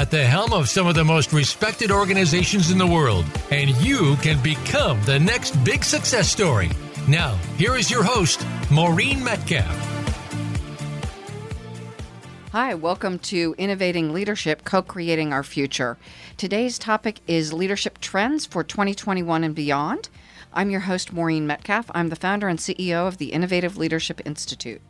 at the helm of some of the most respected organizations in the world, and you can become the next big success story. Now, here is your host, Maureen Metcalf. Hi, welcome to Innovating Leadership, co creating our future. Today's topic is leadership trends for 2021 and beyond. I'm your host, Maureen Metcalf. I'm the founder and CEO of the Innovative Leadership Institute.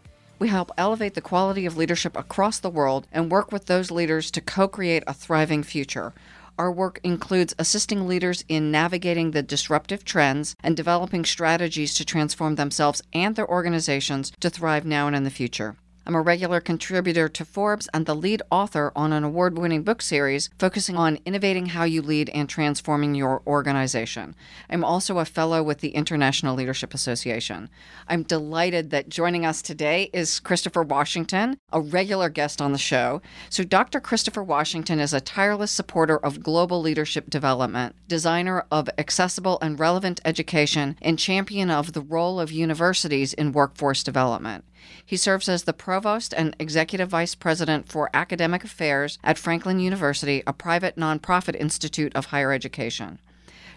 We help elevate the quality of leadership across the world and work with those leaders to co create a thriving future. Our work includes assisting leaders in navigating the disruptive trends and developing strategies to transform themselves and their organizations to thrive now and in the future. I'm a regular contributor to Forbes and the lead author on an award winning book series focusing on innovating how you lead and transforming your organization. I'm also a fellow with the International Leadership Association. I'm delighted that joining us today is Christopher Washington, a regular guest on the show. So, Dr. Christopher Washington is a tireless supporter of global leadership development, designer of accessible and relevant education, and champion of the role of universities in workforce development. He serves as the provost and executive vice president for academic affairs at Franklin University, a private nonprofit institute of higher education.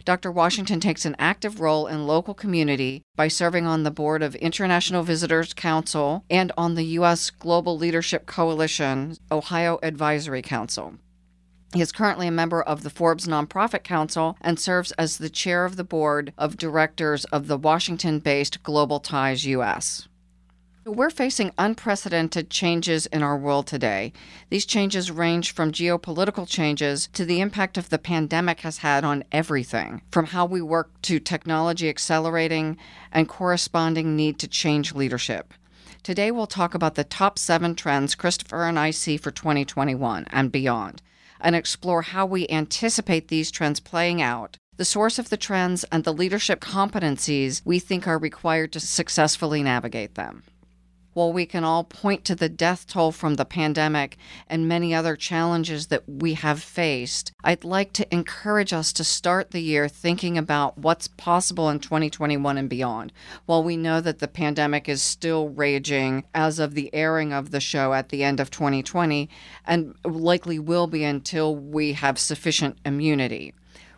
Dr. Washington takes an active role in local community by serving on the board of International Visitors Council and on the U.S. Global Leadership Coalition Ohio Advisory Council. He is currently a member of the Forbes Nonprofit Council and serves as the chair of the board of directors of the Washington based Global Ties US. We're facing unprecedented changes in our world today. These changes range from geopolitical changes to the impact of the pandemic has had on everything, from how we work to technology accelerating and corresponding need to change leadership. Today, we'll talk about the top seven trends Christopher and I see for 2021 and beyond, and explore how we anticipate these trends playing out the source of the trends, and the leadership competencies we think are required to successfully navigate them. While we can all point to the death toll from the pandemic and many other challenges that we have faced, I'd like to encourage us to start the year thinking about what's possible in 2021 and beyond. While we know that the pandemic is still raging as of the airing of the show at the end of 2020 and likely will be until we have sufficient immunity.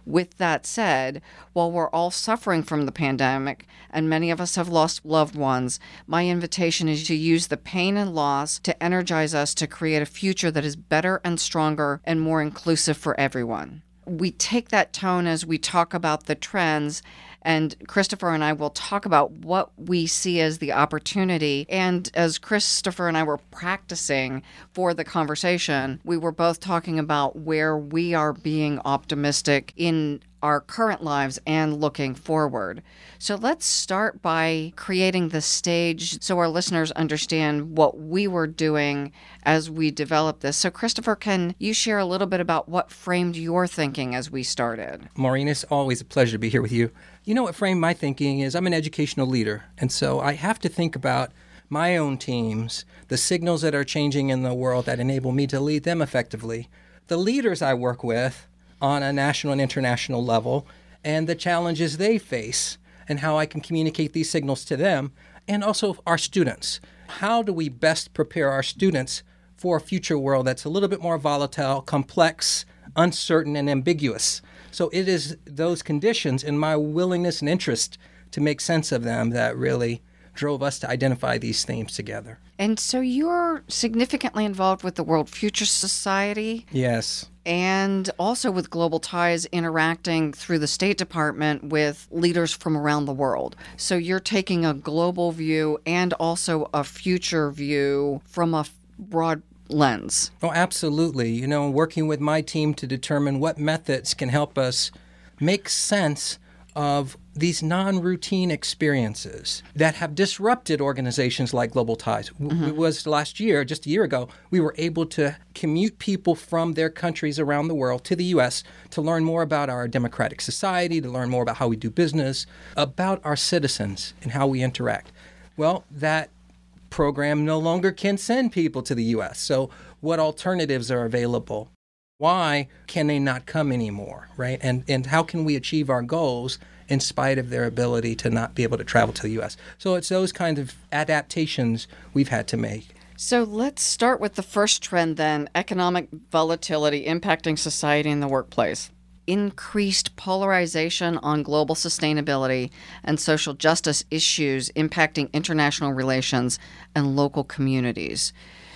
With that said, while we're all suffering from the pandemic and many of us have lost loved ones, my invitation is to use the pain and loss to energize us to create a future that is better and stronger and more inclusive for everyone. We take that tone as we talk about the trends and Christopher and I will talk about what we see as the opportunity. And as Christopher and I were practicing for the conversation, we were both talking about where we are being optimistic in our current lives and looking forward. So let's start by creating the stage so our listeners understand what we were doing as we developed this. So, Christopher, can you share a little bit about what framed your thinking as we started? Maureen, it's always a pleasure to be here with you. You know what framed my thinking is I'm an educational leader, and so I have to think about my own teams, the signals that are changing in the world that enable me to lead them effectively, the leaders I work with on a national and international level, and the challenges they face, and how I can communicate these signals to them, and also our students. How do we best prepare our students for a future world that's a little bit more volatile, complex, uncertain, and ambiguous? So it is those conditions and my willingness and interest to make sense of them that really drove us to identify these themes together. And so you're significantly involved with the World Future Society. Yes. And also with Global Ties interacting through the State Department with leaders from around the world. So you're taking a global view and also a future view from a broad lens. Oh, absolutely. You know, working with my team to determine what methods can help us make sense of these non routine experiences that have disrupted organizations like Global Ties. Mm-hmm. It was last year, just a year ago, we were able to commute people from their countries around the world to the U.S. to learn more about our democratic society, to learn more about how we do business, about our citizens and how we interact. Well, that program no longer can send people to the U.S. So, what alternatives are available? Why can they not come anymore, right? And and how can we achieve our goals in spite of their ability to not be able to travel to the U.S.? So it's those kinds of adaptations we've had to make. So let's start with the first trend then: economic volatility impacting society and the workplace increased polarization on global sustainability and social justice issues impacting international relations and local communities.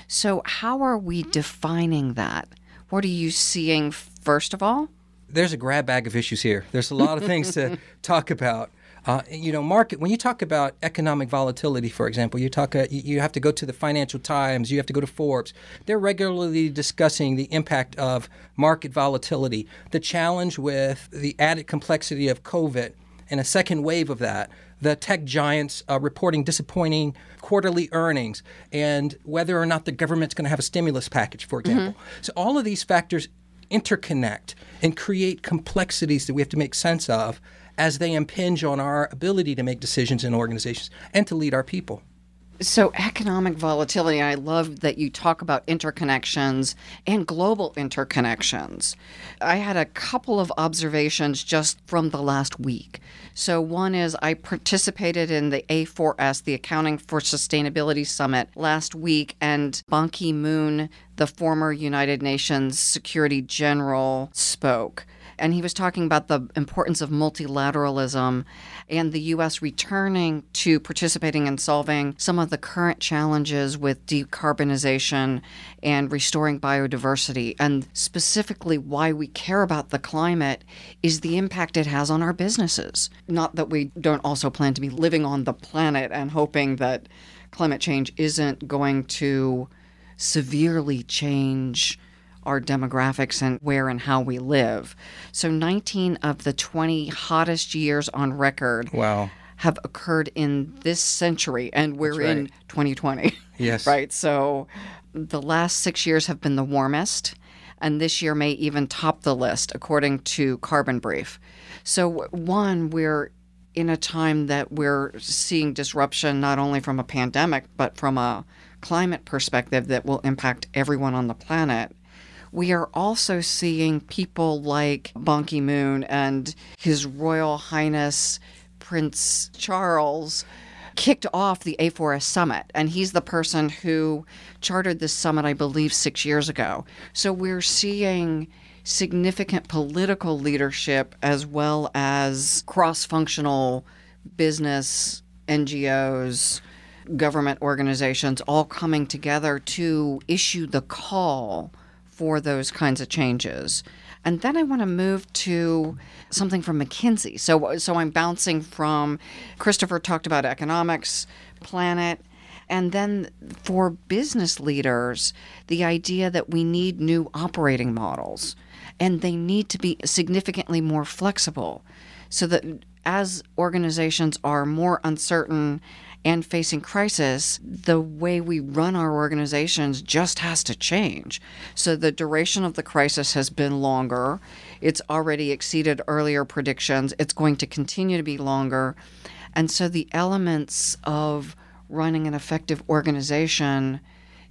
So, how are we defining that? What are you seeing, first of all? There's a grab bag of issues here. There's a lot of things to talk about. Uh, you know, market. When you talk about economic volatility, for example, you talk. Uh, you have to go to the Financial Times. You have to go to Forbes. They're regularly discussing the impact of market volatility, the challenge with the added complexity of COVID, and a second wave of that. The tech giants uh, reporting disappointing quarterly earnings, and whether or not the government's going to have a stimulus package, for example. Mm-hmm. So all of these factors interconnect and create complexities that we have to make sense of as they impinge on our ability to make decisions in organizations and to lead our people. So, economic volatility, I love that you talk about interconnections and global interconnections. I had a couple of observations just from the last week. So, one is I participated in the A4S, the Accounting for Sustainability Summit, last week, and Ban Ki moon, the former United Nations Security General, spoke and he was talking about the importance of multilateralism and the U.S. returning to participating in solving some of the current challenges with decarbonization and restoring biodiversity. And specifically, why we care about the climate is the impact it has on our businesses. Not that we don't also plan to be living on the planet and hoping that climate change isn't going to severely change our demographics and where and how we live. So 19 of the 20 hottest years on record. Wow. Have occurred in this century, and we're right. in 2020. Yes. right. So the last six years have been the warmest, and this year may even top the list, according to Carbon Brief. So, one, we're in a time that we're seeing disruption not only from a pandemic, but from a climate perspective that will impact everyone on the planet we are also seeing people like Ban moon and His Royal Highness Prince Charles kicked off the A4S summit. And he's the person who chartered this summit, I believe, six years ago. So we're seeing significant political leadership as well as cross functional business, NGOs, government organizations all coming together to issue the call for those kinds of changes. And then I want to move to something from McKinsey. So, so I'm bouncing from Christopher talked about economics, planet, and then for business leaders, the idea that we need new operating models and they need to be significantly more flexible so that as organizations are more uncertain and facing crisis, the way we run our organizations just has to change. So the duration of the crisis has been longer. It's already exceeded earlier predictions. It's going to continue to be longer. And so the elements of running an effective organization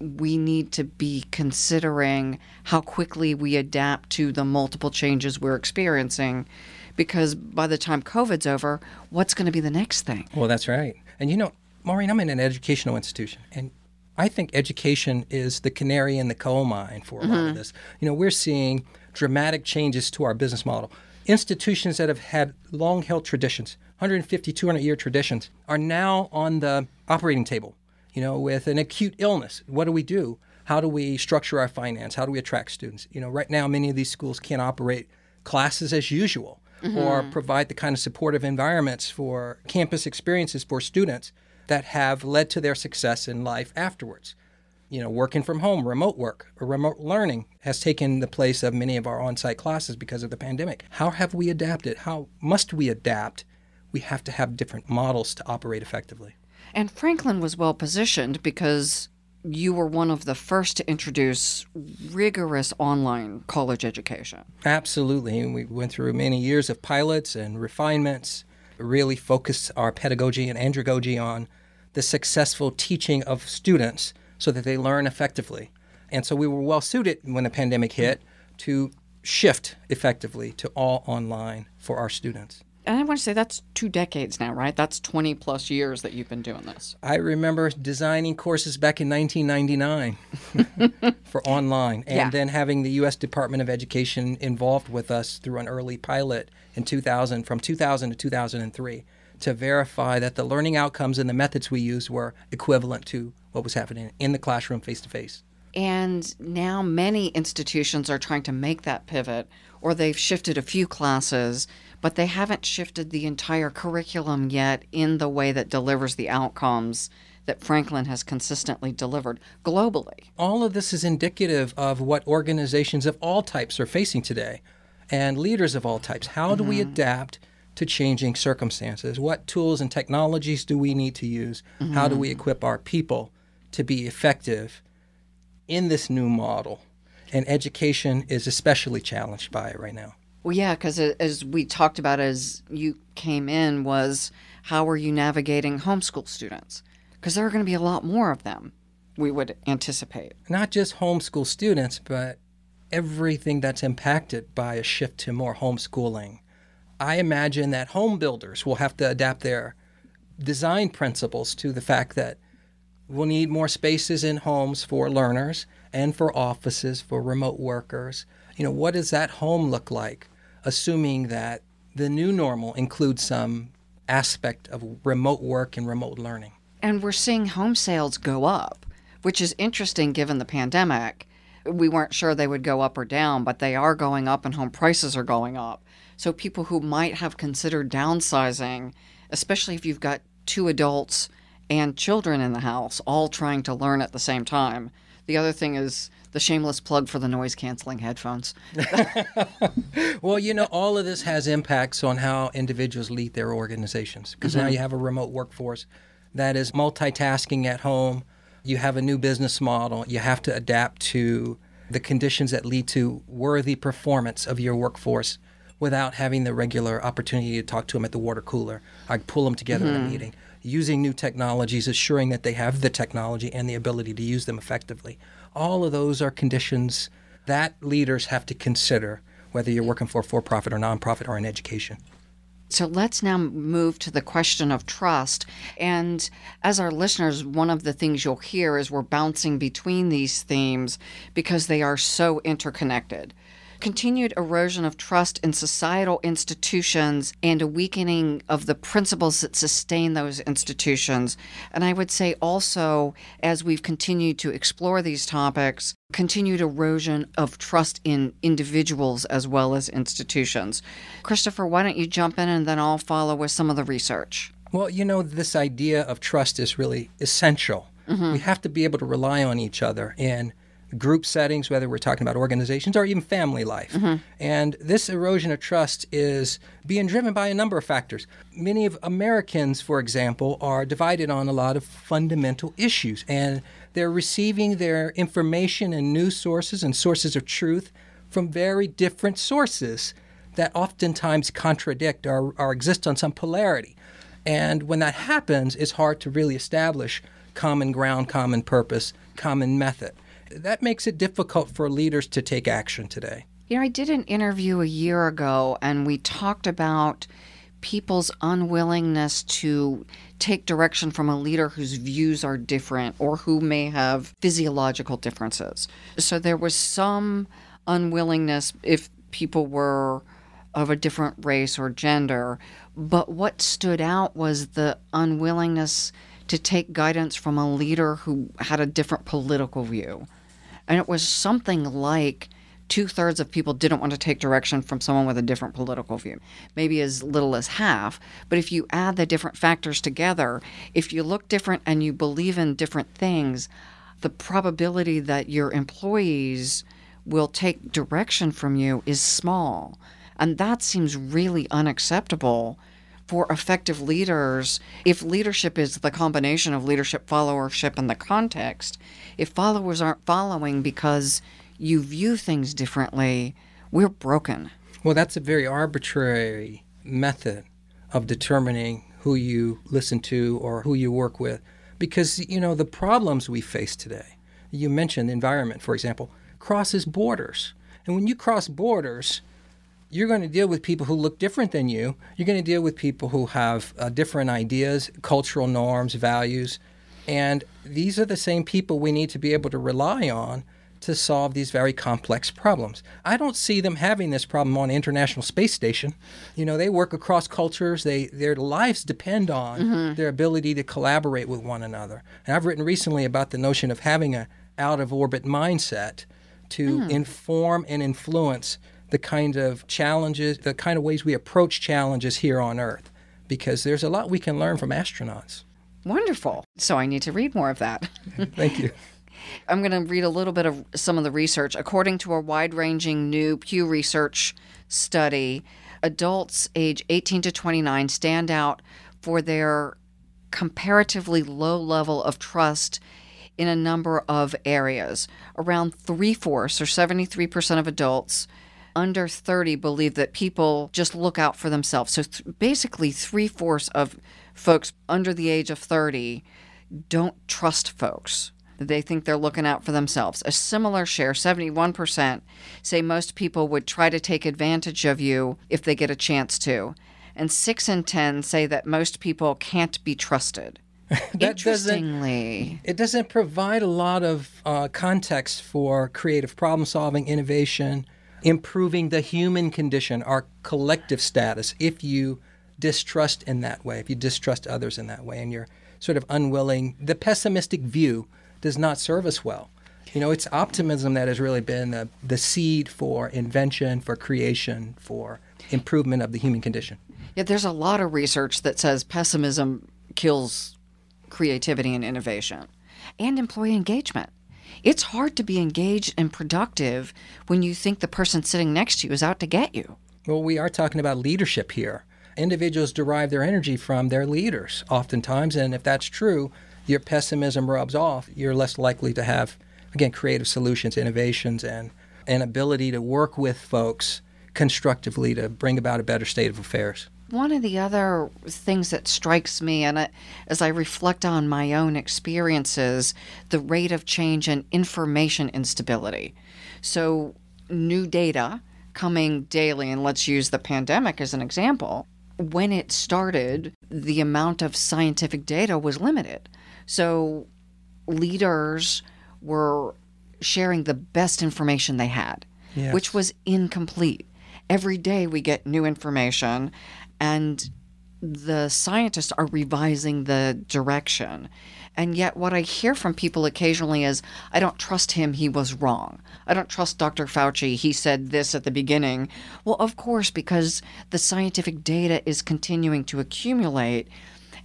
we need to be considering how quickly we adapt to the multiple changes we're experiencing because by the time COVID's over, what's going to be the next thing? Well, that's right. And you know, Maureen, I'm in an educational institution, and I think education is the canary in the coal mine for a mm-hmm. lot of mm-hmm. this. You know, we're seeing dramatic changes to our business model. Institutions that have had long held traditions, 150, 200 year traditions, are now on the operating table. You know, with an acute illness, what do we do? How do we structure our finance? How do we attract students? You know, right now, many of these schools can't operate classes as usual mm-hmm. or provide the kind of supportive environments for campus experiences for students that have led to their success in life afterwards. You know, working from home, remote work, or remote learning has taken the place of many of our on site classes because of the pandemic. How have we adapted? How must we adapt we have to have different models to operate effectively. And Franklin was well positioned because you were one of the first to introduce rigorous online college education. Absolutely. We went through many years of pilots and refinements, really focused our pedagogy and andragogy on the successful teaching of students so that they learn effectively. And so we were well suited when the pandemic hit to shift effectively to all online for our students and I want to say that's two decades now, right? That's 20 plus years that you've been doing this. I remember designing courses back in 1999 for online and yeah. then having the US Department of Education involved with us through an early pilot in 2000 from 2000 to 2003 to verify that the learning outcomes and the methods we used were equivalent to what was happening in the classroom face to face. And now many institutions are trying to make that pivot or they've shifted a few classes but they haven't shifted the entire curriculum yet in the way that delivers the outcomes that Franklin has consistently delivered globally. All of this is indicative of what organizations of all types are facing today and leaders of all types. How do mm-hmm. we adapt to changing circumstances? What tools and technologies do we need to use? Mm-hmm. How do we mm-hmm. equip our people to be effective in this new model? And education is especially challenged by it right now. Well, yeah, because as we talked about as you came in, was how are you navigating homeschool students? Because there are going to be a lot more of them, we would anticipate. Not just homeschool students, but everything that's impacted by a shift to more homeschooling. I imagine that home builders will have to adapt their design principles to the fact that we'll need more spaces in homes for learners and for offices for remote workers you know, what does that home look like, assuming that the new normal includes some aspect of remote work and remote learning? And we're seeing home sales go up, which is interesting given the pandemic. We weren't sure they would go up or down, but they are going up and home prices are going up. So people who might have considered downsizing, especially if you've got two adults and children in the house all trying to learn at the same time. The other thing is the shameless plug for the noise canceling headphones. well, you know, all of this has impacts on how individuals lead their organizations because mm-hmm. now you have a remote workforce that is multitasking at home. You have a new business model. You have to adapt to the conditions that lead to worthy performance of your workforce without having the regular opportunity to talk to them at the water cooler. I pull them together mm-hmm. in a mm-hmm. meeting. Using new technologies, assuring that they have the technology and the ability to use them effectively all of those are conditions that leaders have to consider, whether you're working for for profit or nonprofit or in education. So let's now move to the question of trust. And as our listeners, one of the things you'll hear is we're bouncing between these themes because they are so interconnected continued erosion of trust in societal institutions and a weakening of the principles that sustain those institutions. And I would say also, as we've continued to explore these topics, continued erosion of trust in individuals as well as institutions. Christopher, why don't you jump in and then I'll follow with some of the research? Well, you know, this idea of trust is really essential. Mm-hmm. We have to be able to rely on each other. And group settings, whether we're talking about organizations or even family life. Mm-hmm. And this erosion of trust is being driven by a number of factors. Many of Americans, for example, are divided on a lot of fundamental issues, and they're receiving their information and news sources and sources of truth from very different sources that oftentimes contradict or, or exist on some polarity. And when that happens, it's hard to really establish common ground, common purpose, common method that makes it difficult for leaders to take action today. You know, I did an interview a year ago and we talked about people's unwillingness to take direction from a leader whose views are different or who may have physiological differences. So there was some unwillingness if people were of a different race or gender. But what stood out was the unwillingness to take guidance from a leader who had a different political view. And it was something like two thirds of people didn't want to take direction from someone with a different political view, maybe as little as half. But if you add the different factors together, if you look different and you believe in different things, the probability that your employees will take direction from you is small. And that seems really unacceptable for effective leaders, if leadership is the combination of leadership, followership, and the context, if followers aren't following because you view things differently, we're broken. Well, that's a very arbitrary method of determining who you listen to or who you work with. Because, you know, the problems we face today, you mentioned the environment, for example, crosses borders. And when you cross borders, you're going to deal with people who look different than you. You're going to deal with people who have uh, different ideas, cultural norms, values. And these are the same people we need to be able to rely on to solve these very complex problems. I don't see them having this problem on the International Space Station. You know, they work across cultures. They their lives depend on mm-hmm. their ability to collaborate with one another. And I've written recently about the notion of having a out of orbit mindset to mm. inform and influence the kind of challenges, the kind of ways we approach challenges here on Earth, because there's a lot we can learn from astronauts. Wonderful. So I need to read more of that. Thank you. I'm going to read a little bit of some of the research. According to a wide ranging new Pew Research study, adults age 18 to 29 stand out for their comparatively low level of trust in a number of areas. Around three fourths, or 73% of adults under 30, believe that people just look out for themselves. So th- basically, three fourths of folks under the age of 30 don't trust folks. They think they're looking out for themselves. A similar share, 71%, say most people would try to take advantage of you if they get a chance to. And 6 in 10 say that most people can't be trusted. Interestingly, doesn't, it doesn't provide a lot of uh, context for creative problem solving, innovation, improving the human condition, our collective status. If you distrust in that way, if you distrust others in that way, and you're sort of unwilling, the pessimistic view does not serve us well. You know, it's optimism that has really been the, the seed for invention, for creation, for improvement of the human condition. Yeah, there's a lot of research that says pessimism kills creativity and innovation and employee engagement. It's hard to be engaged and productive when you think the person sitting next to you is out to get you. Well, we are talking about leadership here. Individuals derive their energy from their leaders oftentimes, and if that's true, your pessimism rubs off. You're less likely to have, again, creative solutions, innovations, and an ability to work with folks constructively to bring about a better state of affairs. One of the other things that strikes me, and as I reflect on my own experiences, the rate of change and information instability. So, new data coming daily, and let's use the pandemic as an example. When it started, the amount of scientific data was limited. So, leaders were sharing the best information they had, yes. which was incomplete every day we get new information and the scientists are revising the direction. And yet, what I hear from people occasionally is, I don't trust him, he was wrong. I don't trust Dr. Fauci, he said this at the beginning. Well, of course, because the scientific data is continuing to accumulate.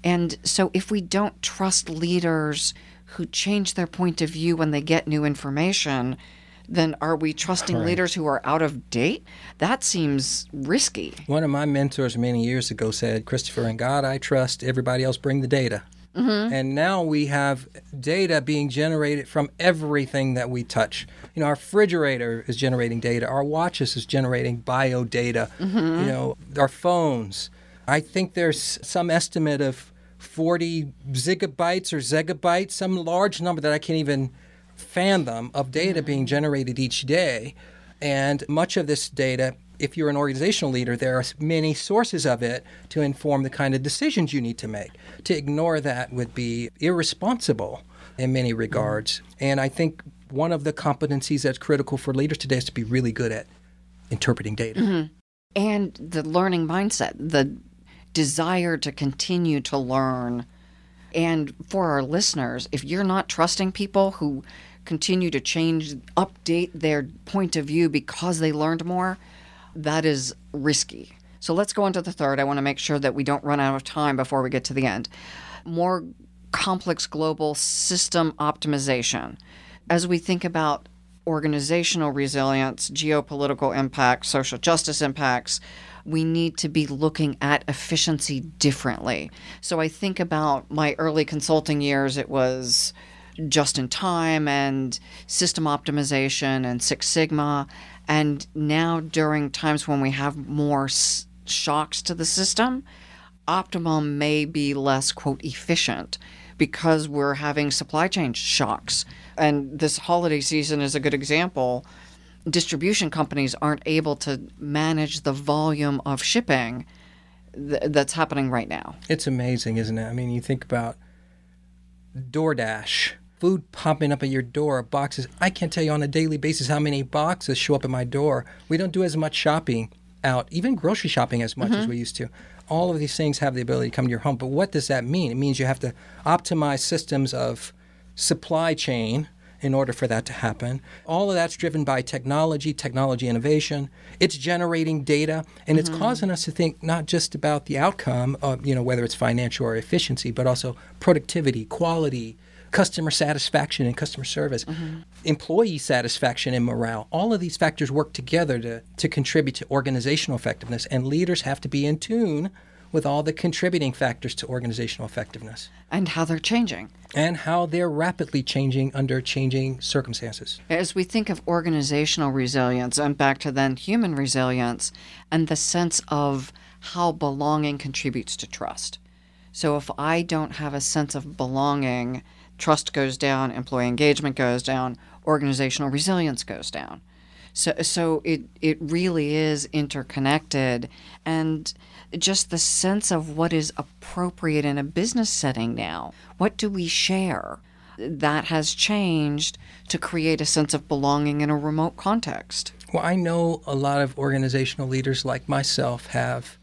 And so, if we don't trust leaders who change their point of view when they get new information, then are we trusting right. leaders who are out of date? That seems risky. One of my mentors many years ago said, Christopher, in God I trust, everybody else bring the data. Mm-hmm. And now we have data being generated from everything that we touch. You know, our refrigerator is generating data, our watches is generating bio data, mm-hmm. you know, our phones. I think there's some estimate of 40 gigabytes or zettabytes, some large number that I can't even fandom of data being generated each day. And much of this data, if you're an organizational leader, there are many sources of it to inform the kind of decisions you need to make. To ignore that would be irresponsible in many regards. And I think one of the competencies that's critical for leaders today is to be really good at interpreting data. Mm-hmm. And the learning mindset, the desire to continue to learn and for our listeners, if you're not trusting people who continue to change, update their point of view because they learned more, that is risky. So let's go on to the third. I want to make sure that we don't run out of time before we get to the end. More complex global system optimization. As we think about organizational resilience, geopolitical impacts, social justice impacts, we need to be looking at efficiency differently. So I think about my early consulting years, it was just in time and system optimization and Six Sigma. And now, during times when we have more s- shocks to the system, optimum may be less, quote, efficient because we're having supply chain shocks. And this holiday season is a good example. Distribution companies aren't able to manage the volume of shipping th- that's happening right now. It's amazing, isn't it? I mean, you think about DoorDash, food popping up at your door, boxes. I can't tell you on a daily basis how many boxes show up at my door. We don't do as much shopping out, even grocery shopping as much as mm-hmm. we used to. All of these things have the ability to come to your home. But what does that mean? It means you have to optimize systems of supply chain in order for that to happen. All of that's driven by technology, technology innovation. It's generating data, and it's mm-hmm. causing us to think not just about the outcome of, you know, whether it's financial or efficiency, but also productivity, quality, customer satisfaction and customer service, mm-hmm. employee satisfaction and morale. All of these factors work together to, to contribute to organizational effectiveness, and leaders have to be in tune with all the contributing factors to organizational effectiveness And how they're changing. and how they're rapidly changing under changing circumstances. As we think of organizational resilience and back to then human resilience and the sense of how belonging contributes to trust. So if I don't have a sense of belonging, trust goes down, employee engagement goes down, organizational resilience goes down. So so it it really is interconnected and just the sense of what is appropriate in a business setting now. What do we share? That has changed to create a sense of belonging in a remote context. Well, I know a lot of organizational leaders like myself have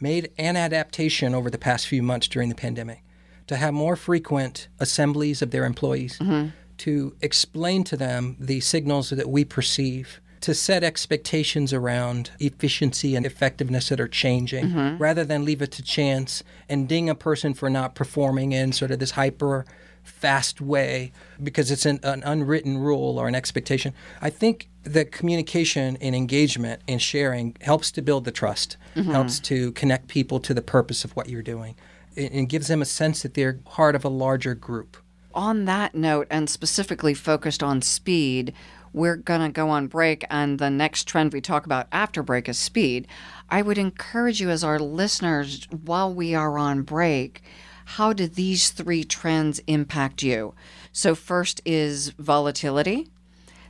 made an adaptation over the past few months during the pandemic to have more frequent assemblies of their employees mm-hmm. to explain to them the signals that we perceive to set expectations around efficiency and effectiveness that are changing mm-hmm. rather than leave it to chance and ding a person for not performing in sort of this hyper fast way because it's an, an unwritten rule or an expectation. I think that communication and engagement and sharing helps to build the trust, mm-hmm. helps to connect people to the purpose of what you're doing, and, gives them a sense that they're part of a larger group. On that note, and specifically focused on speed, we're going to go on break, and the next trend we talk about after break is speed. I would encourage you, as our listeners, while we are on break, how do these three trends impact you? So, first is volatility.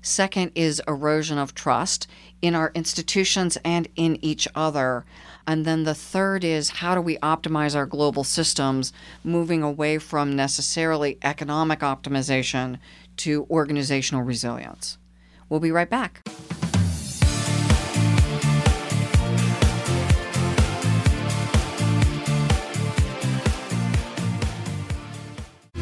Second is erosion of trust in our institutions and in each other. And then the third is how do we optimize our global systems, moving away from necessarily economic optimization to organizational resilience. We'll be right back.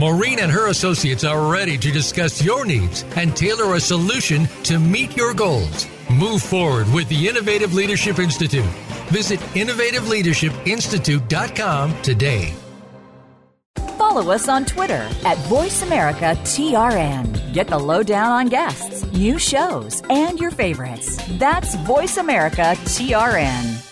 Maureen and her associates are ready to discuss your needs and tailor a solution to meet your goals. Move forward with the Innovative Leadership Institute. Visit innovativeleadershipinstitute.com today. Follow us on Twitter at VoiceAmericaTRN. Get the lowdown on guests, new shows, and your favorites. That's VoiceAmericaTRN.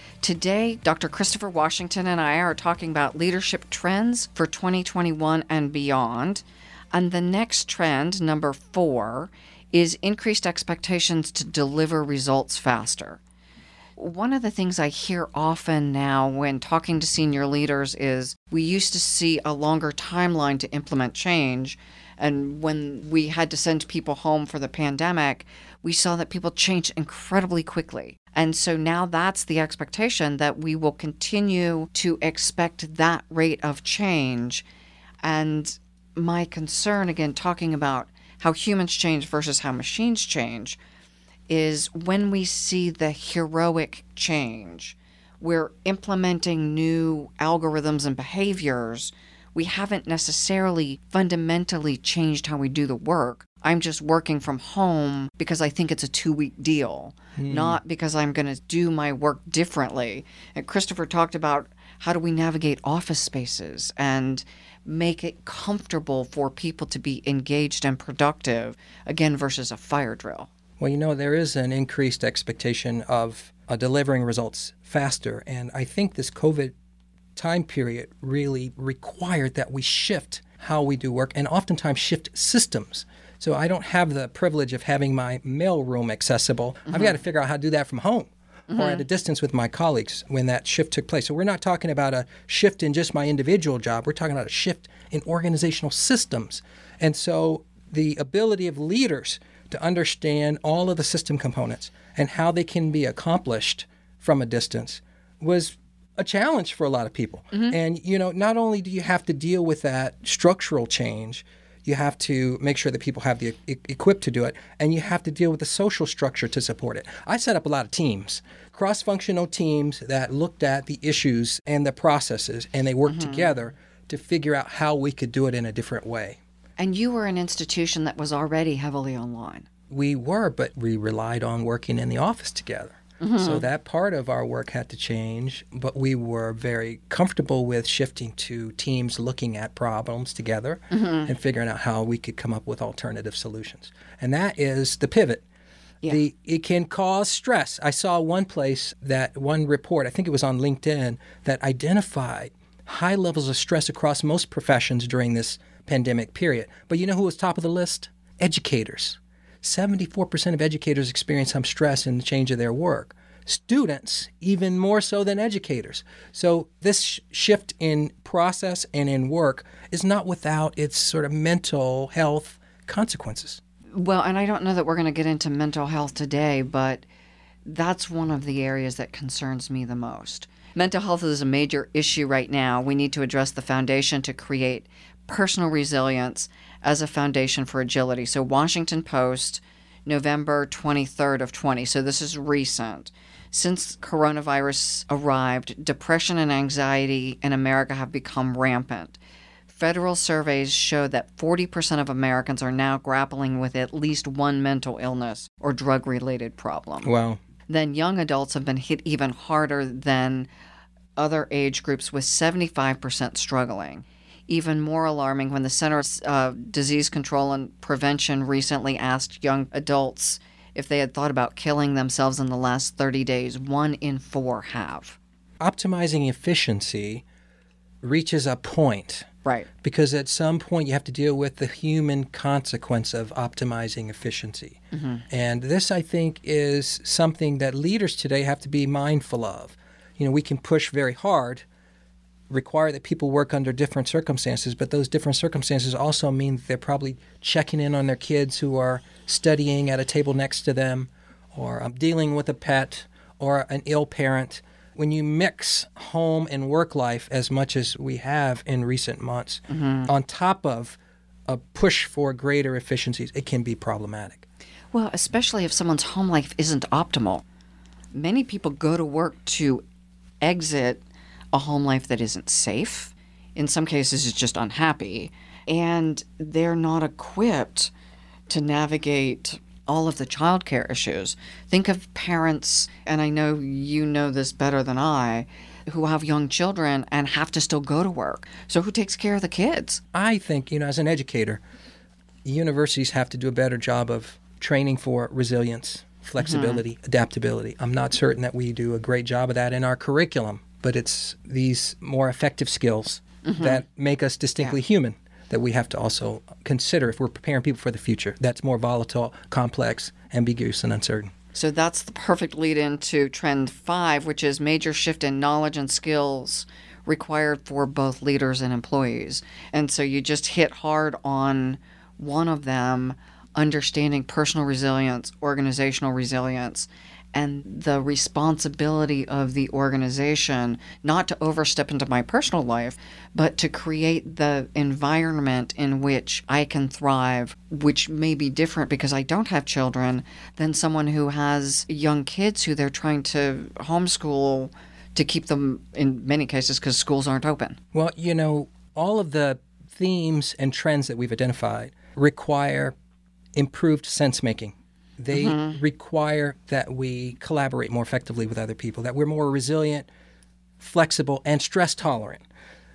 Today, Dr. Christopher Washington and I are talking about leadership trends for 2021 and beyond. And the next trend, number four, is increased expectations to deliver results faster. One of the things I hear often now when talking to senior leaders is we used to see a longer timeline to implement change. And when we had to send people home for the pandemic, we saw that people changed incredibly quickly. And so now that's the expectation that we will continue to expect that rate of change. And my concern, again, talking about how humans change versus how machines change, is when we see the heroic change, we're implementing new algorithms and behaviors. We haven't necessarily fundamentally changed how we do the work. I'm just working from home because I think it's a two week deal, not because I'm going to do my work differently. And Christopher talked about how do we navigate office spaces and make it comfortable for people to be engaged and productive, again, versus a fire drill. Well, you know, there is an increased expectation of uh, delivering results faster. And I think this COVID time period really required that we shift how we do work and oftentimes shift systems. So I don't have the privilege of having my mail room accessible. Mm-hmm. I've got to figure out how to do that from home mm-hmm. or at a distance with my colleagues when that shift took place. So we're not talking about a shift in just my individual job. We're talking about a shift in organizational systems. And so the ability of leaders to understand all of the system components and how they can be accomplished from a distance was a challenge for a lot of people. Mm-hmm. And you know, not only do you have to deal with that structural change, you have to make sure that people have the e- equipped to do it, and you have to deal with the social structure to support it. I set up a lot of teams, cross-functional teams that looked at the issues and the processes, and they worked mm-hmm. together to figure out how we could do it in a different way. And you were an institution that was already heavily online. We were, but we relied on working in the office together. Mm-hmm. So that part of our work had to change, but we were very comfortable with shifting to teams looking at problems together mm-hmm. and figuring out how we could come up with alternative solutions. And that is the pivot. Yeah. The, it can cause stress. I saw one place that one report, I think it was on LinkedIn, that identified high levels of stress across most professions during this pandemic period. But you know who was top of the list? Educators. 74% of educators experience some stress in the change of their work. Students, even more so than educators. So, this shift in process and in work is not without its sort of mental health consequences. Well, and I don't know that we're going to get into mental health today, but that's one of the areas that concerns me the most. Mental health is a major issue right now. We need to address the foundation to create personal resilience as a foundation for agility. So Washington Post, November 23rd of 20. So this is recent. Since coronavirus arrived, depression and anxiety in America have become rampant. Federal surveys show that 40% of Americans are now grappling with at least one mental illness or drug related problem. Wow. Then young adults have been hit even harder than other age groups, with 75% struggling even more alarming when the Center of uh, Disease Control and Prevention recently asked young adults if they had thought about killing themselves in the last 30 days. One in four have. Optimizing efficiency reaches a point. Right. Because at some point you have to deal with the human consequence of optimizing efficiency. Mm-hmm. And this, I think, is something that leaders today have to be mindful of. You know, we can push very hard require that people work under different circumstances, but those different circumstances also mean that they're probably checking in on their kids who are studying at a table next to them, or um, dealing with a pet, or an ill parent. When you mix home and work life as much as we have in recent months, mm-hmm. on top of a push for greater efficiencies, it can be problematic. Well, especially if someone's home life isn't optimal. Many people go to work to exit a home life that isn't safe, in some cases is just unhappy and they're not equipped to navigate all of the childcare issues. Think of parents, and I know you know this better than I, who have young children and have to still go to work. So who takes care of the kids? I think, you know, as an educator, universities have to do a better job of training for resilience, flexibility, mm-hmm. adaptability. I'm not certain that we do a great job of that in our curriculum, but it's these more effective skills mm-hmm. that make us distinctly yeah. human that we have to also consider if we're preparing people for the future. That's more volatile, complex, ambiguous, and uncertain. So that's the perfect lead into trend five, which is major shift in knowledge and skills required for both leaders and employees. And so you just hit hard on one of them understanding personal resilience, organizational resilience, and the responsibility of the organization not to overstep into my personal life, but to create the environment in which I can thrive, which may be different because I don't have children than someone who has young kids who they're trying to homeschool to keep them in many cases because schools aren't open. Well, you know, all of the themes and trends that we've identified require improved sense making they mm-hmm. require that we collaborate more effectively with other people, that we're more resilient, flexible, and stress tolerant.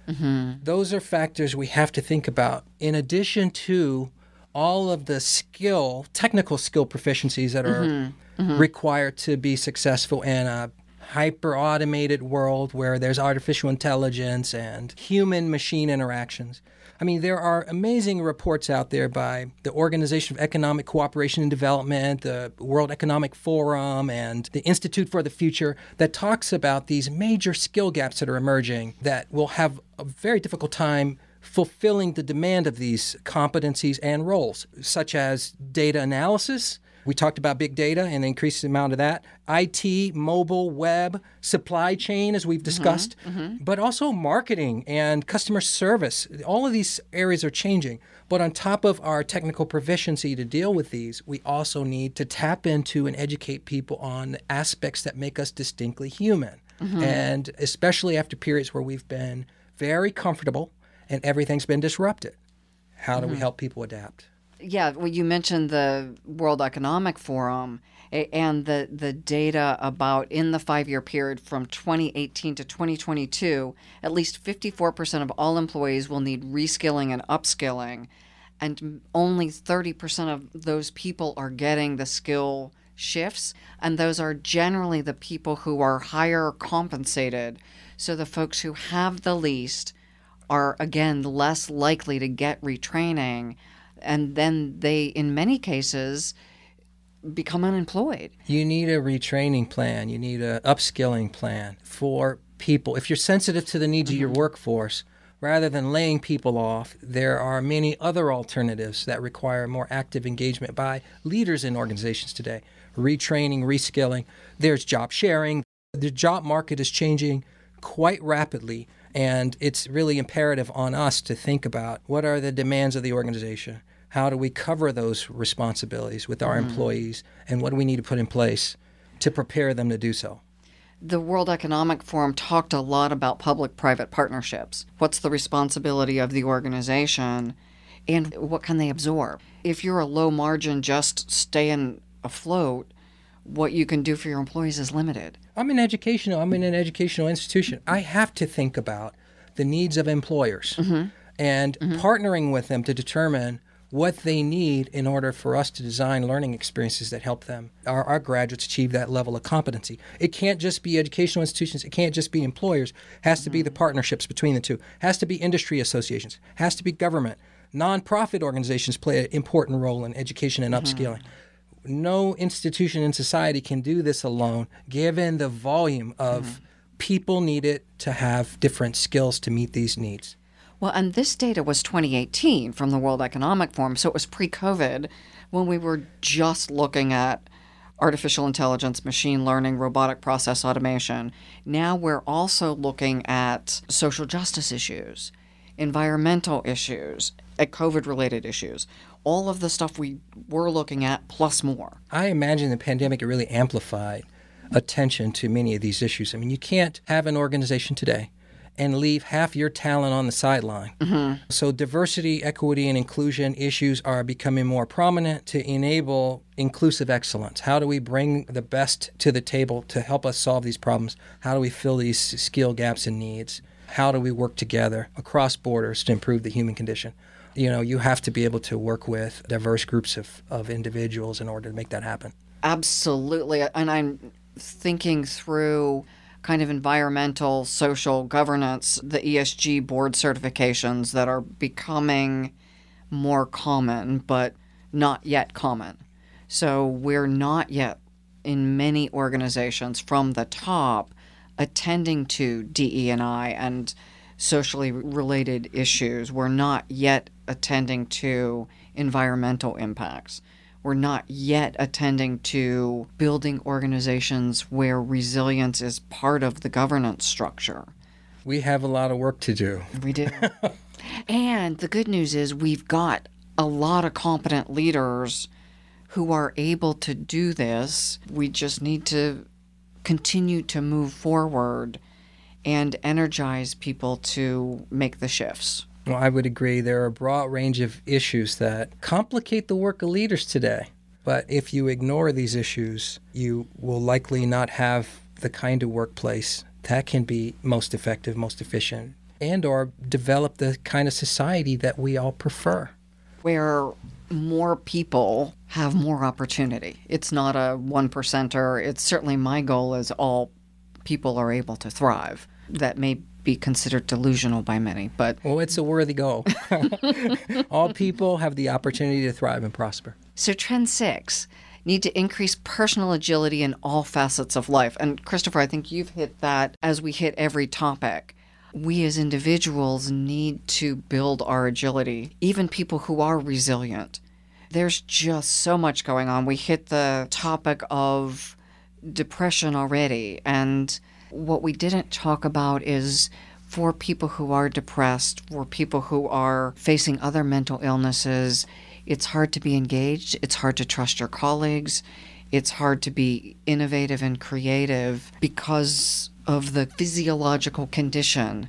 Mm-hmm. Those are factors we have to think about in addition to all of the skill, technical skill proficiencies that are mm-hmm. mm-hmm. required to be successful in a hyper automated world where there's artificial intelligence and human machine interactions. I mean, there are amazing reports out there by the Organization of Economic Cooperation and Development, the World Economic Forum, and the Institute for the Future that talks about these major skill gaps that are emerging that will have a very difficult time fulfilling the demand of these competencies and roles, such as data analysis, we talked about big data and the increased amount of that, IT, mobile, web, supply chain, as we've mm-hmm, discussed, mm-hmm, mm-hmm. but also marketing and customer service. All of these areas are changing. But on top of our technical proficiency to deal with these, we also need to tap into and educate people on aspects that make us distinctly human. Mm-hmm. And especially after periods where we've been very comfortable and everything's been disrupted. How do we mm-hmm. help people adapt? Yeah, well, you mentioned the World Economic Forum and the, the data about in the five year period from 2018 to 2022, at least 54% of all employees will need reskilling and upskilling, and only 30% of those people are getting the skill shifts, and those are generally the people who are higher compensated. So the folks who have the least are, again, less likely to get retraining and then they, in many cases, become unemployed. You need a retraining plan. You need a upskilling plan for people. If you're sensitive to the needs mm-hmm. of your mm-hmm. workforce, rather than laying people off, there are many other alternatives that require more active engagement by leaders in organizations today. Retraining, reskilling. There's job sharing. The job market is changing quite rapidly. And it's really imperative on us to think about what are the demands of the organization? How do we cover those responsibilities with our mm. employees? And what do we need to put in place to prepare them to do so? The World Economic Forum talked a lot about public private partnerships. What's the responsibility of the organization and what can they absorb? If you're a low margin, just staying afloat, what you can do for your employees is limited. I'm an educational. I'm in an educational institution. I have to think about the needs of employers mm-hmm. and mm-hmm. partnering with them to determine what they need in order for us to design learning experiences that help them our, our graduates achieve that level of competency it can't just be educational institutions it can't just be employers it has to be the mm-hmm. partnerships between the two it has to be industry associations it has to be government nonprofit organizations play an important role in education and mm-hmm. upskilling no institution in society can do this alone, given the volume of mm-hmm. people needed to have different skills to meet these needs. Well, and this data was 2018 from the World Economic Forum, so it was pre COVID when we were just looking at artificial intelligence, machine learning, robotic process automation. Now we're also looking at social justice issues, environmental issues, at COVID related issues all of the stuff we were looking at plus more. I imagine the pandemic really amplified attention to many of these issues. I mean, you can't have an organization today and leave half your talent on the sideline. Mm-hmm. So, diversity, equity, and inclusion issues are becoming more prominent to enable inclusive excellence. How do we bring the best to the table to help us solve these problems? How do we fill these skill gaps and needs? How do we work together across borders to improve the human condition? You know, you have to be able to work with diverse groups of, of individuals in order to make that happen. Absolutely. And I'm thinking through kind of environmental, social governance, the ESG board certifications that are becoming more common, but not yet common. So we're not yet in many organizations from the top attending to DE&I and socially related issues. We're not yet attending to environmental impacts. We're not yet attending to building organizations where resilience is part of the governance structure. We have a lot of work to do. We do. and the good news is we've got a lot of competent leaders who are able to do this. We just need to continue to move forward and energize people to make the shifts. Well, I would agree. There are a broad range of issues that complicate the work of leaders today. But if you ignore these issues, you will likely not have the kind of workplace that can be most effective, most efficient, and or develop the kind of society that we all prefer. Where more people have more opportunity. It's not a one percenter. It's certainly my goal is all people are able to thrive. That may be considered delusional by many, but Well, it's a worthy goal. all people have the opportunity to thrive and prosper. So, trend six need to increase personal agility in all facets of life. And, Christopher, I think you've hit that as we hit every topic. We as individuals need to build our agility, even people who are resilient. There's just so much going on. We hit the topic of depression already. And what we didn't talk about is for people who are depressed, for people who are facing other mental illnesses, it's hard to be engaged. It's hard to trust your colleagues. It's hard to be innovative and creative because of the physiological condition.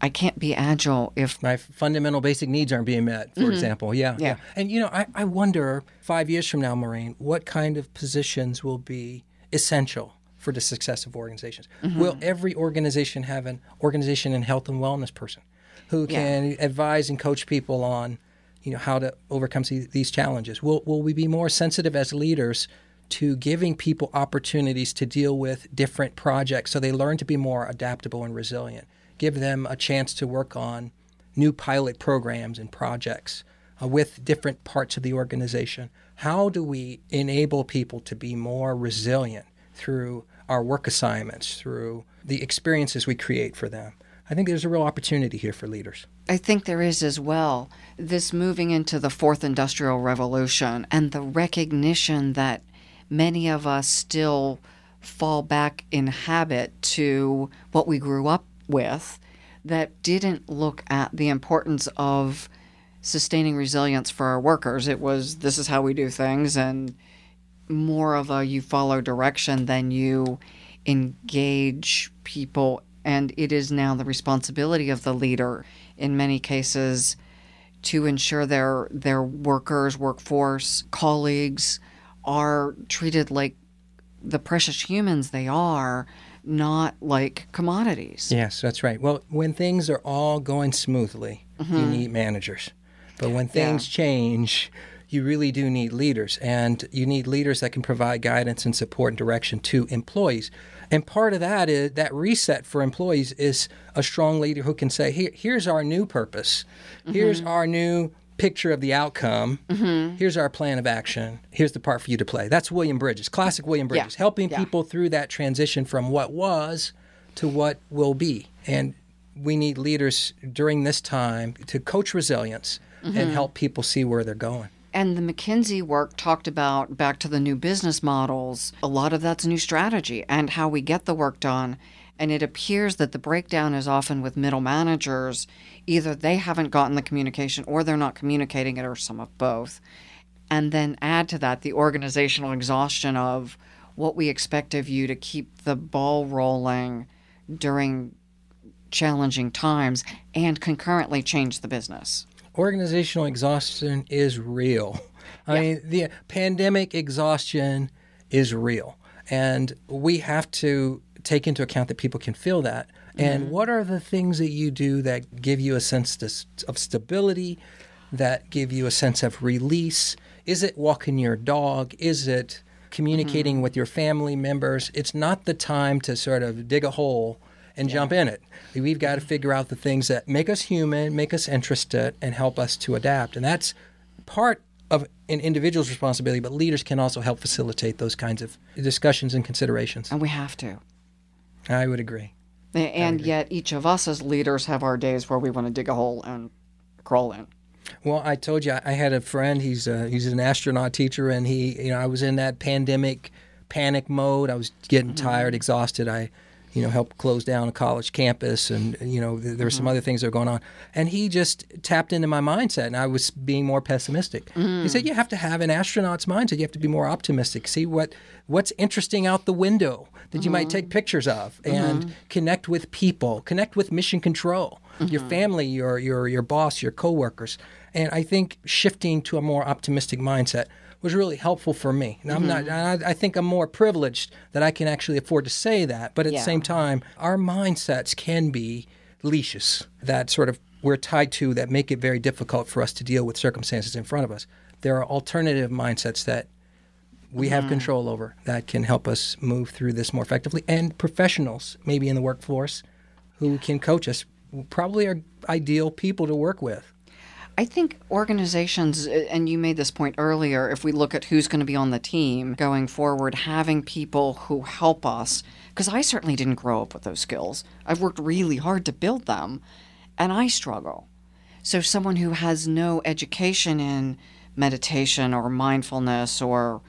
I can't be agile if My fundamental basic needs aren't being met, for mm-hmm. example. Yeah, Yeah. And, you know, I, I wonder five years from now, Maureen, what kind of positions will be essential for the success of organizations? Will every organization have an organization and health and wellness person who Yeah. can advise and coach people on, you know, how to overcome these, these challenges? Will, will we be more sensitive as leaders to giving people opportunities to deal with different projects so they learn to be more adaptable and resilient? Give them a chance to work on new pilot programs and projects uh, with different parts of the organization. How do we enable people to be more resilient through our work assignments, through the experiences we create for them? I think there's a real opportunity here for leaders. I think there is as well. This moving into the fourth industrial revolution and the recognition that many of us still fall back in habit to what we grew up with that didn't look at the importance of sustaining resilience for our workers. It was this is how we do things and more of a you follow direction than you engage people and it is now the responsibility of the leader in many cases to ensure their their workers workforce colleagues are treated like the precious humans they are not like commodities Yes, that's right. Well, when things are all going smoothly, you mm-hmm. need managers. But when things change, you really do need leaders. And you need leaders that can provide guidance and support and direction to employees. And part of that is that reset for employees is a strong leader who can say, Here, here's our new purpose. Mm-hmm. Here's our new picture of the outcome. Mm-hmm. Here's our plan of action. Here's the part for you to play. That's William Bridges, classic William Bridges, helping Yeah. people through that transition from what was to what will be. And we need leaders during this time to coach resilience and mm-hmm. help people see where they're going. And the McKinsey work talked about back to the new business models. A lot of that's new strategy and how we get the work done. And it appears that the breakdown is often with middle managers. Either they haven't gotten the communication or they're not communicating it or some of both. And then add to that the organizational exhaustion of what we expect of you to keep the ball rolling during challenging times and concurrently change the business. Organizational exhaustion is real. I mean, the pandemic exhaustion is real. And we have to take into account that people can feel that. And mm-hmm. what are the things that you do that give you a sense to- of stability, that give you a sense of release? Is it walking your dog? Is it communicating mm-hmm. with your family members? It's not the time to sort of dig a hole and jump in it. We've got to figure out the things that make us human, make us interested, and help us to adapt. And that's part of an individual's responsibility, but leaders can also help facilitate those kinds of discussions and considerations. And we have to. I would agree. And yet, each of us as leaders have our days where we want to dig a hole and crawl in. Well, I told you I had a friend. He's a, he's an astronaut teacher, and he you know I was in that pandemic panic mode. I was getting mm-hmm. tired, exhausted. I you know helped close down a college campus, and you know th- there were some mm-hmm. other things that were going on. And he just tapped into my mindset, and I was being more pessimistic. He said mm. you have to have an astronaut's mindset. You have to be more optimistic. See what what's interesting out the window that you might mm-hmm. take pictures of, and mm-hmm. connect with people, connect with mission control your family, your your your boss, your coworkers. And I think shifting to a more optimistic mindset was really helpful for me. And I'm not. Mm-hmm. I, I think I'm more privileged that I can actually afford to say that. But at Yeah. the same time, our mindsets can be leashes that sort of we're tied to that make it very difficult for us to deal with circumstances in front of us. There are alternative mindsets that we have mm. control over that can help us move through this more effectively. And professionals, maybe in the workforce, who can coach us, probably are ideal people to work with. I think organizations, uh, and you made this point earlier, if we look at who's going to be on the team going forward, having people who help us, because I certainly didn't grow up with those skills. I've worked really hard to build them, and I struggle. So, someone who has no education in meditation or mindfulness or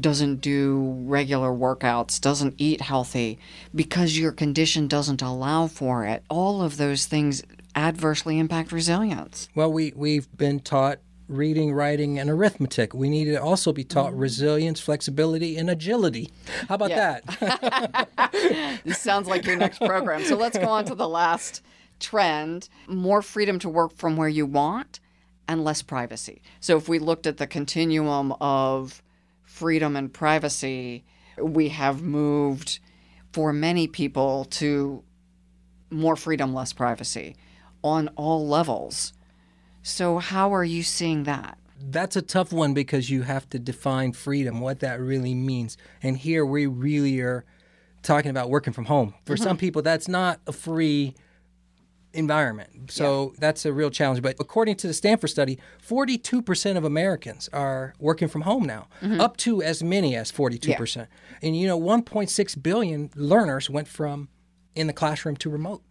doesn't do regular workouts, doesn't eat healthy because your condition doesn't allow for it, all of those things adversely impact resilience. Well, we, we've been taught reading, writing, and arithmetic. We need to also be taught mm-hmm. resilience, flexibility, and agility. How about Yeah. that? This sounds like your next program. So let's go on to the last trend more freedom to work from where you want and less privacy. So if we looked at the continuum of freedom and privacy, we have moved for many people to more freedom, less privacy on all levels. So, how are you seeing that? That's a tough one because you have to define freedom, what that really means. And here we really are talking about working from home. For some mm-hmm. people, that's not a free environment. So that's a real challenge. But according to the Stanford study, 42% of Americans are working from home now, mm-hmm. up to as many as 42%. And you know, 1.6 billion learners went from in the classroom to remote.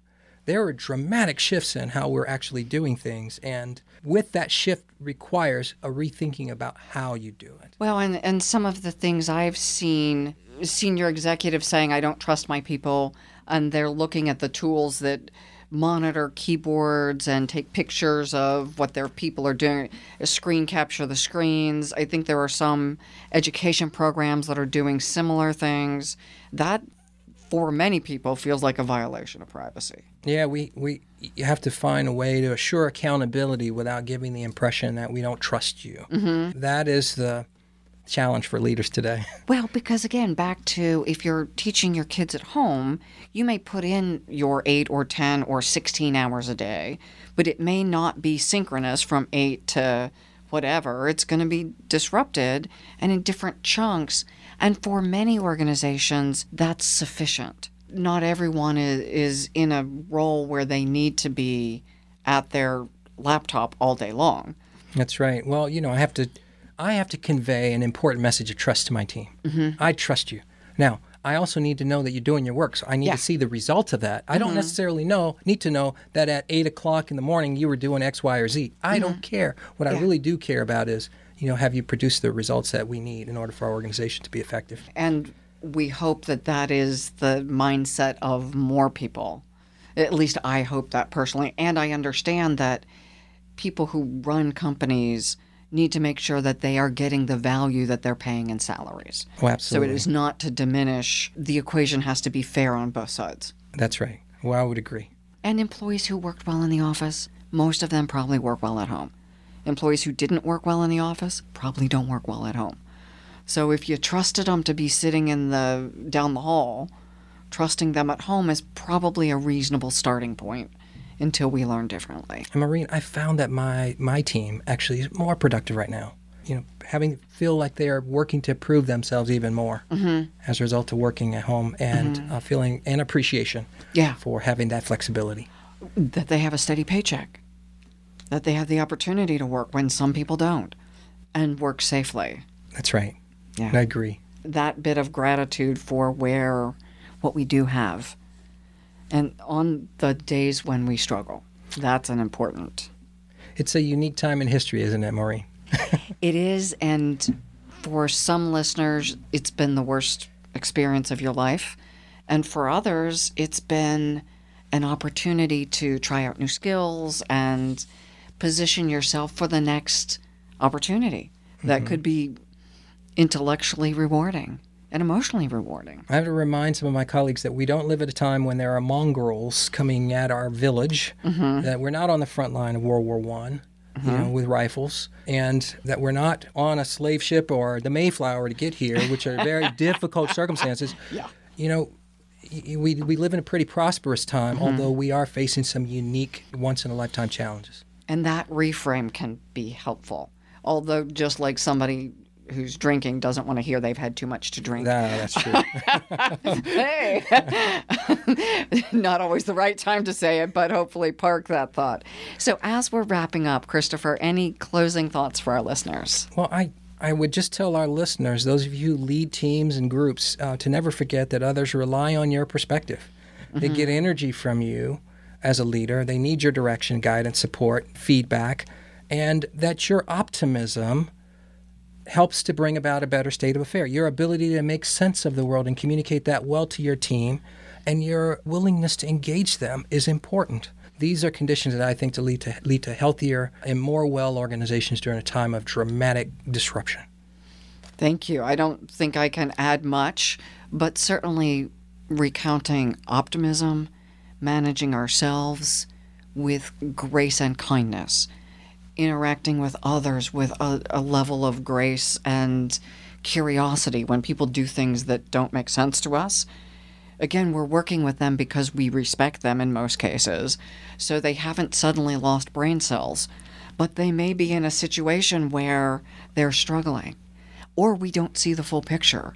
There are dramatic shifts in how we're actually doing things. And with that shift requires a rethinking about how you do it. Well, and, and some of the things I've seen senior executives saying, I don't trust my people, and they're looking at the tools that monitor keyboards and take pictures of what their people are doing, screen capture the screens. I think there are some education programs that are doing similar things. That, for many people, feels like a violation of privacy. Yeah, we, we you have to find a way to assure accountability without giving the impression that we don't trust you. Mm-hmm. That is the challenge for leaders today. Well, because again, back to if you're teaching your kids at home, you may put in your eight or 10 or 16 hours a day, but it may not be synchronous from eight to whatever. It's going to be disrupted and in different chunks. And for many organizations, that's sufficient. Not everyone is, is in a role where they need to be at their laptop all day long. That's right. Well, you know, I have to I have to convey an important message of trust to my team. Mm-hmm. I trust you. Now, I also need to know that you're doing your work, so I need Yeah. to see the result of that. I don't necessarily know need to know that at eight o'clock in the morning you were doing X, Y, or Z. I don't care. What I really do care about is, you know, have you produced the results that we need in order for our organization to be effective? And we hope that that is the mindset of more people. At least I hope that personally. And I understand that people who run companies need to make sure that they are getting the value that they're paying in salaries. Oh, absolutely. So it is not to diminish. The equation has to be fair on both sides. That's right. Well, I would agree. And employees who worked well in the office, most of them probably work well at home. Employees who didn't work well in the office probably don't work well at home. So if you trusted them to be sitting in the down the hall, trusting them at home is probably a reasonable starting point until we learn differently. And Maureen, I found that my my team actually is more productive right now. You know, having feel like they are working to prove themselves even more as a result of working at home and uh, feeling an appreciation Yeah. for having that flexibility. That they have a steady paycheck, that they have the opportunity to work when some people don't, and work safely. That's right. Yeah. I agree. that bit of gratitude for where what we do have and on the days when we struggle that's an important It's a unique time in history, isn't it, Maureen? it is and for some listeners it's been the worst experience of your life and for others it's been an opportunity to try out new skills and position yourself for the next opportunity that mm-hmm. could be intellectually rewarding and emotionally rewarding I have to remind some of my colleagues that we don't live at a time when there are Mongols coming at our village. Mm-hmm. That we're not on the front line of World War One, you know, mm-hmm. with rifles, and that we're not on a slave ship or the Mayflower to get here, which are very difficult circumstances. Yeah. You know, we we live in a pretty prosperous time, mm-hmm. although we are facing some unique, once in a lifetime challenges. And that reframe can be helpful. Although, just like somebody who's drinking doesn't want to hear they've had too much to drink. No, that's true. hey, not always the right time to say it, but hopefully park that thought. So, as we're wrapping up, Christopher, any closing thoughts for our listeners? Well, I, I would just tell our listeners, those of you who lead teams and groups, uh, to never forget that others rely on your perspective. They get energy from you as a leader. They need your direction, guidance, support, feedback, and that your optimism helps to bring about a better state of affair. Your ability to make sense of the world and communicate that well to your team, and your willingness to engage them is important. These are conditions that I think to lead to lead to healthier and more well organizations during a time of dramatic disruption. Thank you. I don't think I can add much, but certainly recounting optimism, managing ourselves with grace and kindness, interacting with others with a, a level of grace and curiosity when people do things that don't make sense to us. Again, we're working with them because we respect them in most cases, so they haven't suddenly lost brain cells, but they may be in a situation where they're struggling or we don't see the full picture.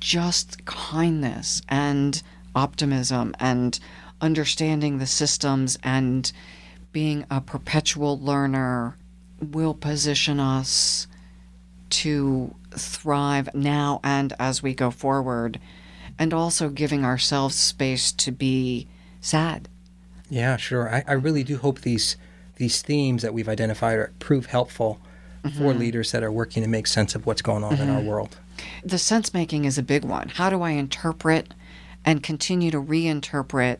Just kindness and optimism and understanding the systems and being a perpetual learner will position us to thrive now and as we go forward, and also giving ourselves space to be sad. Yeah, sure. I, I really do hope these these themes that we've identified are, prove helpful for mm-hmm. leaders that are working to make sense of what's going on in our mm-hmm. world. The sense making is a big one. How do I interpret and continue to reinterpret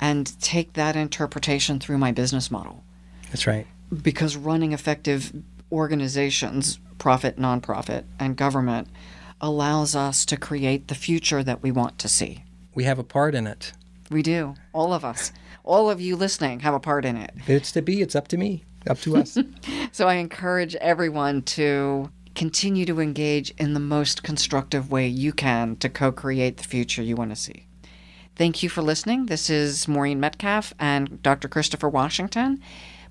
and take that interpretation through my business model? That's right. Because running effective organizations, profit, nonprofit, and government allows us to create the future that we want to see. We have a part in it. We do. All of us. All of you listening have a part in it. If it's to be, it's up to me, up to us. So I encourage everyone to continue to engage in the most constructive way you can to co create the future you want to see. Thank you for listening. This is Maureen Metcalf and Dr. Christopher Washington.